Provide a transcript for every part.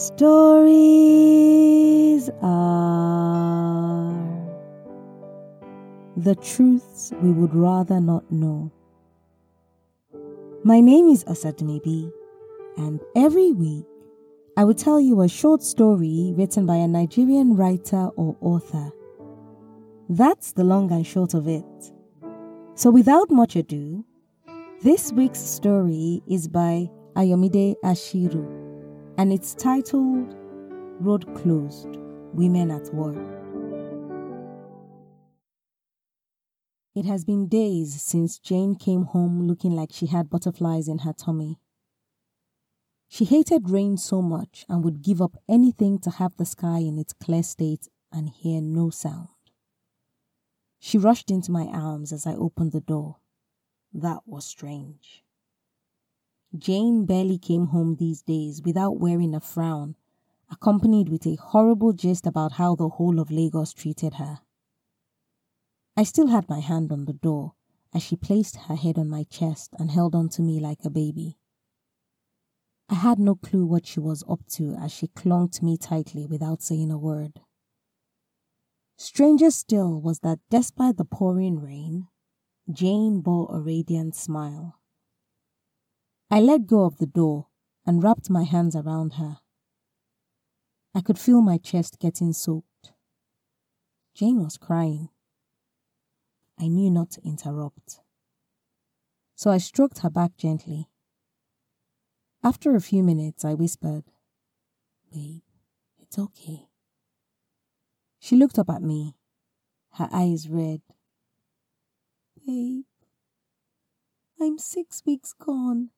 Stories are the truths we would rather not know. My name is Osadumebi, and every week I will tell you a short story written by a Nigerian writer or author. That's the long and short of it. So, without much ado, this week's story is by Ayomide Asiru and it's titled Road Closed Women at Work. It has been days since Jane came home looking like she had butterflies in her tummy. She hated rain so much and would give up anything to have the sky in its clear state and hear no sound. She rushed into my arms as I opened the door. That was strange. Jane barely came home these days without wearing a frown, accompanied with a horrible gist about how the whole of Lagos treated her. I still had my hand on the door as she placed her head on my chest and held on to me like a baby. I had no clue what she was up to as she clung to me tightly without saying a word. Stranger still was that despite the pouring rain, Jane bore a radiant smile. I let go of the door and wrapped my hands around her. I could feel my chest getting soaked. Jane was crying. I knew not to interrupt. So I stroked her back gently. After a few minutes, I whispered, Babe, it's okay. She looked up at me, her eyes red. Babe, I'm six weeks gone.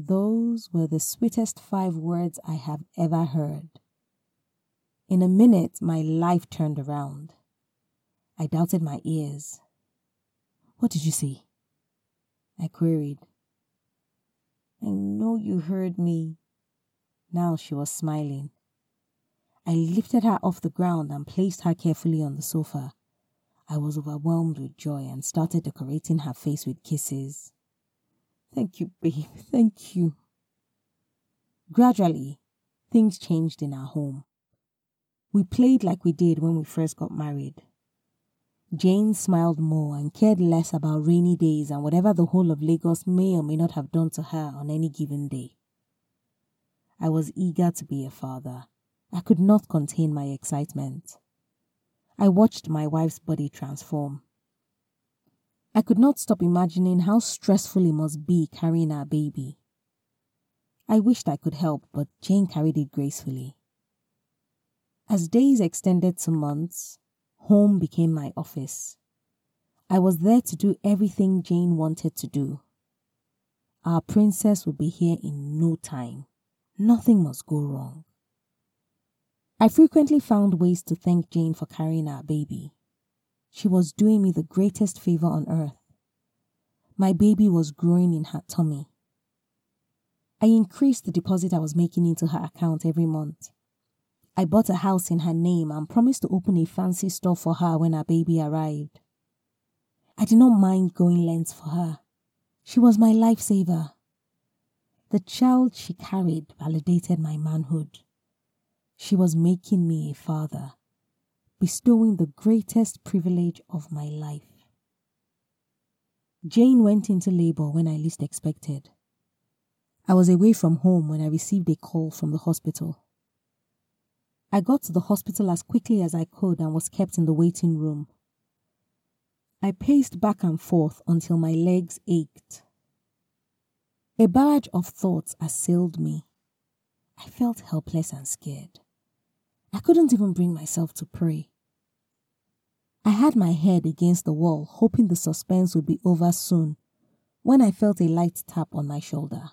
Those were the sweetest five words I have ever heard. In a minute, my life turned around. I doubted my ears. What did you say? I queried. I know you heard me. Now she was smiling. I lifted her off the ground and placed her carefully on the sofa. I was overwhelmed with joy and started decorating her face with kisses. Thank you, babe. Thank you. Gradually, things changed in our home. We played like we did when we first got married. Jane smiled more and cared less about rainy days and whatever the whole of Lagos may or may not have done to her on any given day. I was eager to be a father. I could not contain my excitement. I watched my wife's body transform. I could not stop imagining how stressful it must be carrying our baby. I wished I could help, but Jane carried it gracefully. As days extended to months, home became my office. I was there to do everything Jane wanted to do. Our princess would be here in no time. Nothing must go wrong. I frequently found ways to thank Jane for carrying our baby. She was doing me the greatest favor on earth. My baby was growing in her tummy. I increased the deposit I was making into her account every month. I bought a house in her name and promised to open a fancy store for her when her baby arrived. I did not mind going lengths for her. She was my lifesaver. The child she carried validated my manhood. She was making me a father bestowing the greatest privilege of my life. Jane went into labor when I least expected. I was away from home when I received a call from the hospital. I got to the hospital as quickly as I could and was kept in the waiting room. I paced back and forth until my legs ached. A barrage of thoughts assailed me. I felt helpless and scared. I couldn't even bring myself to pray. I had my head against the wall, hoping the suspense would be over soon, when I felt a light tap on my shoulder.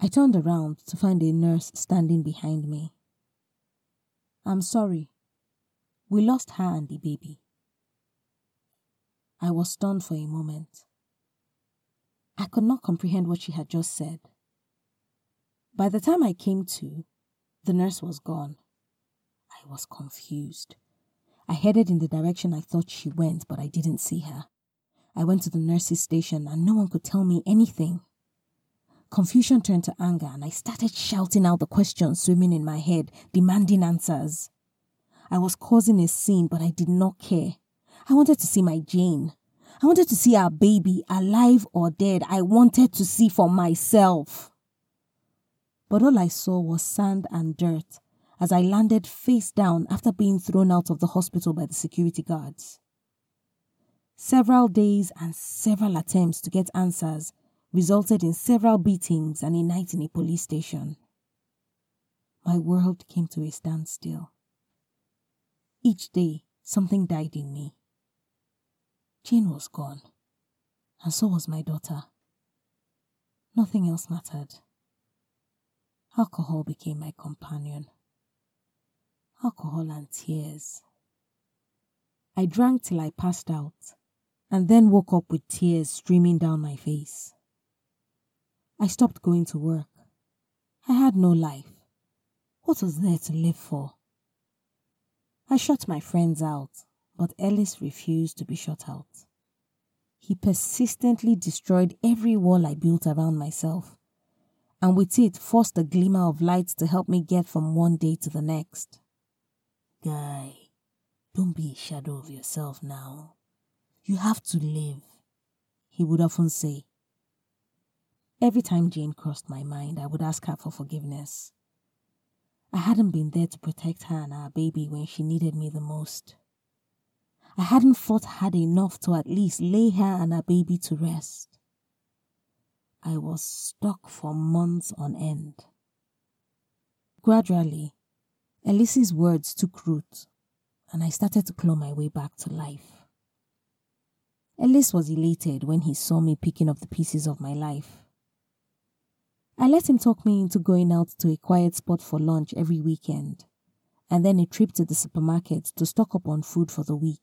I turned around to find a nurse standing behind me. I'm sorry. We lost her and the baby. I was stunned for a moment. I could not comprehend what she had just said. By the time I came to, the nurse was gone. I was confused. I headed in the direction I thought she went, but I didn't see her. I went to the nurse's station and no one could tell me anything. Confusion turned to anger, and I started shouting out the questions swimming in my head, demanding answers. I was causing a scene, but I did not care. I wanted to see my Jane. I wanted to see our baby, alive or dead. I wanted to see for myself. But all I saw was sand and dirt as I landed face down after being thrown out of the hospital by the security guards. Several days and several attempts to get answers resulted in several beatings and a night in a police station. My world came to a standstill. Each day, something died in me. Jane was gone, and so was my daughter. Nothing else mattered. Alcohol became my companion. Alcohol and tears. I drank till I passed out, and then woke up with tears streaming down my face. I stopped going to work. I had no life. What was there to live for? I shut my friends out, but Ellis refused to be shut out. He persistently destroyed every wall I built around myself, and with it forced a glimmer of light to help me get from one day to the next. Guy, don't be a shadow of yourself now. You have to live, he would often say. Every time Jane crossed my mind, I would ask her for forgiveness. I hadn't been there to protect her and our baby when she needed me the most. I hadn't fought hard enough to at least lay her and her baby to rest. I was stuck for months on end. Gradually, Elise's words took root, and I started to claw my way back to life. Elise was elated when he saw me picking up the pieces of my life. I let him talk me into going out to a quiet spot for lunch every weekend, and then a trip to the supermarket to stock up on food for the week.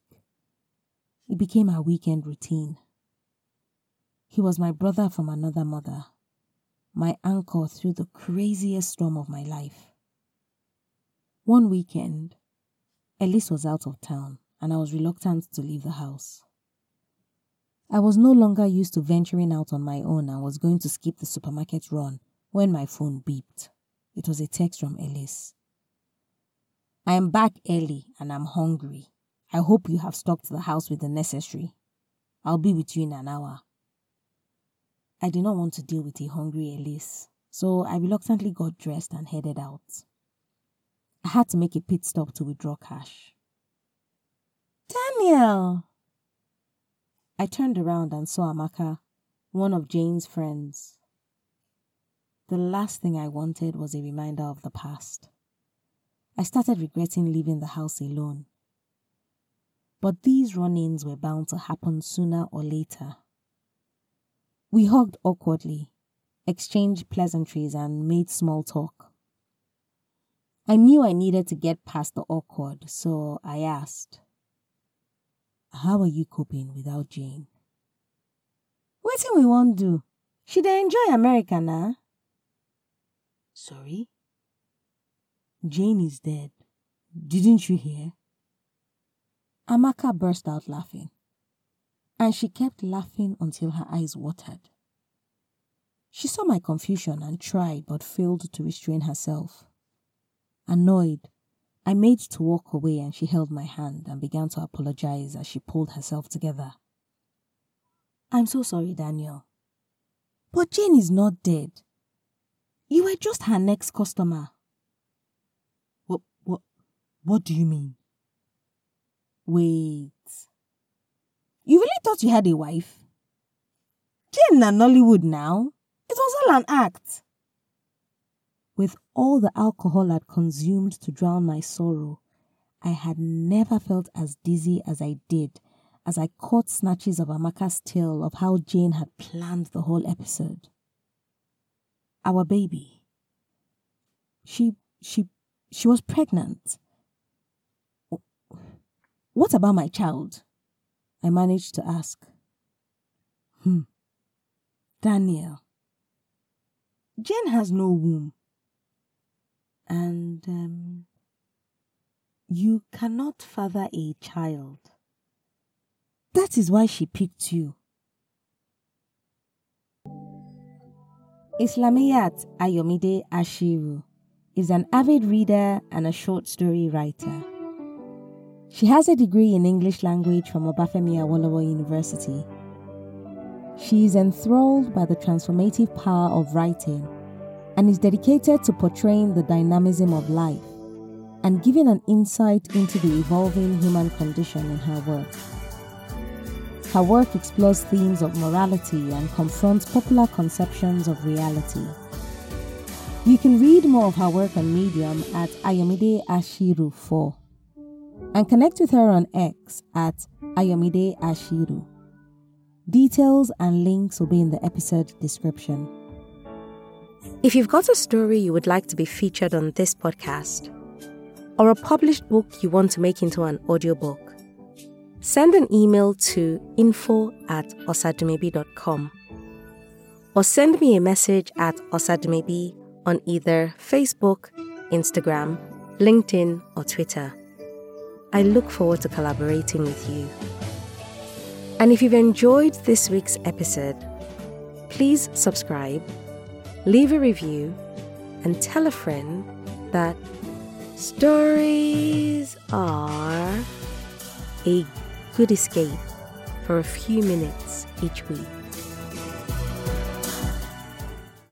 It became our weekend routine. He was my brother from another mother, my anchor through the craziest storm of my life. One weekend, Elise was out of town and I was reluctant to leave the house. I was no longer used to venturing out on my own and was going to skip the supermarket run when my phone beeped. It was a text from Ellis. I am back early and I'm hungry. I hope you have stocked the house with the necessary. I'll be with you in an hour. I did not want to deal with a hungry Elise, so I reluctantly got dressed and headed out. I had to make a pit stop to withdraw cash. Daniel! I turned around and saw Amaka, one of Jane's friends. The last thing I wanted was a reminder of the past. I started regretting leaving the house alone. But these run ins were bound to happen sooner or later. We hugged awkwardly, exchanged pleasantries, and made small talk. I knew I needed to get past the awkward, so I asked, how are you coping without Jane? Wetin we wan do? She dey enjoy America na. Sorry? Jane is dead. Didn't you hear? Amaka burst out laughing, and she kept laughing until her eyes watered. She saw my confusion and tried but failed to restrain herself. Annoyed, I made to walk away and she held my hand and began to apologize as she pulled herself together. I'm so sorry, Daniel. But Jane is not dead. You were just her next customer. What, what, what do you mean? Wait. You really thought you had a wife? Jane and Nollywood now. It was all an act. With all the alcohol I'd consumed to drown my sorrow, I had never felt as dizzy as I did as I caught snatches of Amaka's tale of how Jane had planned the whole episode. Our baby. She, she, she was pregnant. What about my child? I managed to ask. Hmm. Daniel. Jane has no womb and um, you cannot father a child. That is why she picked you. Islamiyat Ayomide Asiru is an avid reader and a short story writer. She has a degree in English language from Obafemi Awolowo University. She is enthralled by the transformative power of writing and is dedicated to portraying the dynamism of life and giving an insight into the evolving human condition in her work. Her work explores themes of morality and confronts popular conceptions of reality. You can read more of her work on Medium at Ayomide Asiru 4 and connect with her on X at Ayomide Asiru. Details and links will be in the episode description. If you've got a story you would like to be featured on this podcast, or a published book you want to make into an audiobook, send an email to info at osadumebi.com or send me a message at osadumebi on either Facebook, Instagram, LinkedIn, or Twitter. I look forward to collaborating with you. And if you've enjoyed this week's episode, please subscribe, leave a review, and tell a friend that stories are a good escape for a few minutes each week.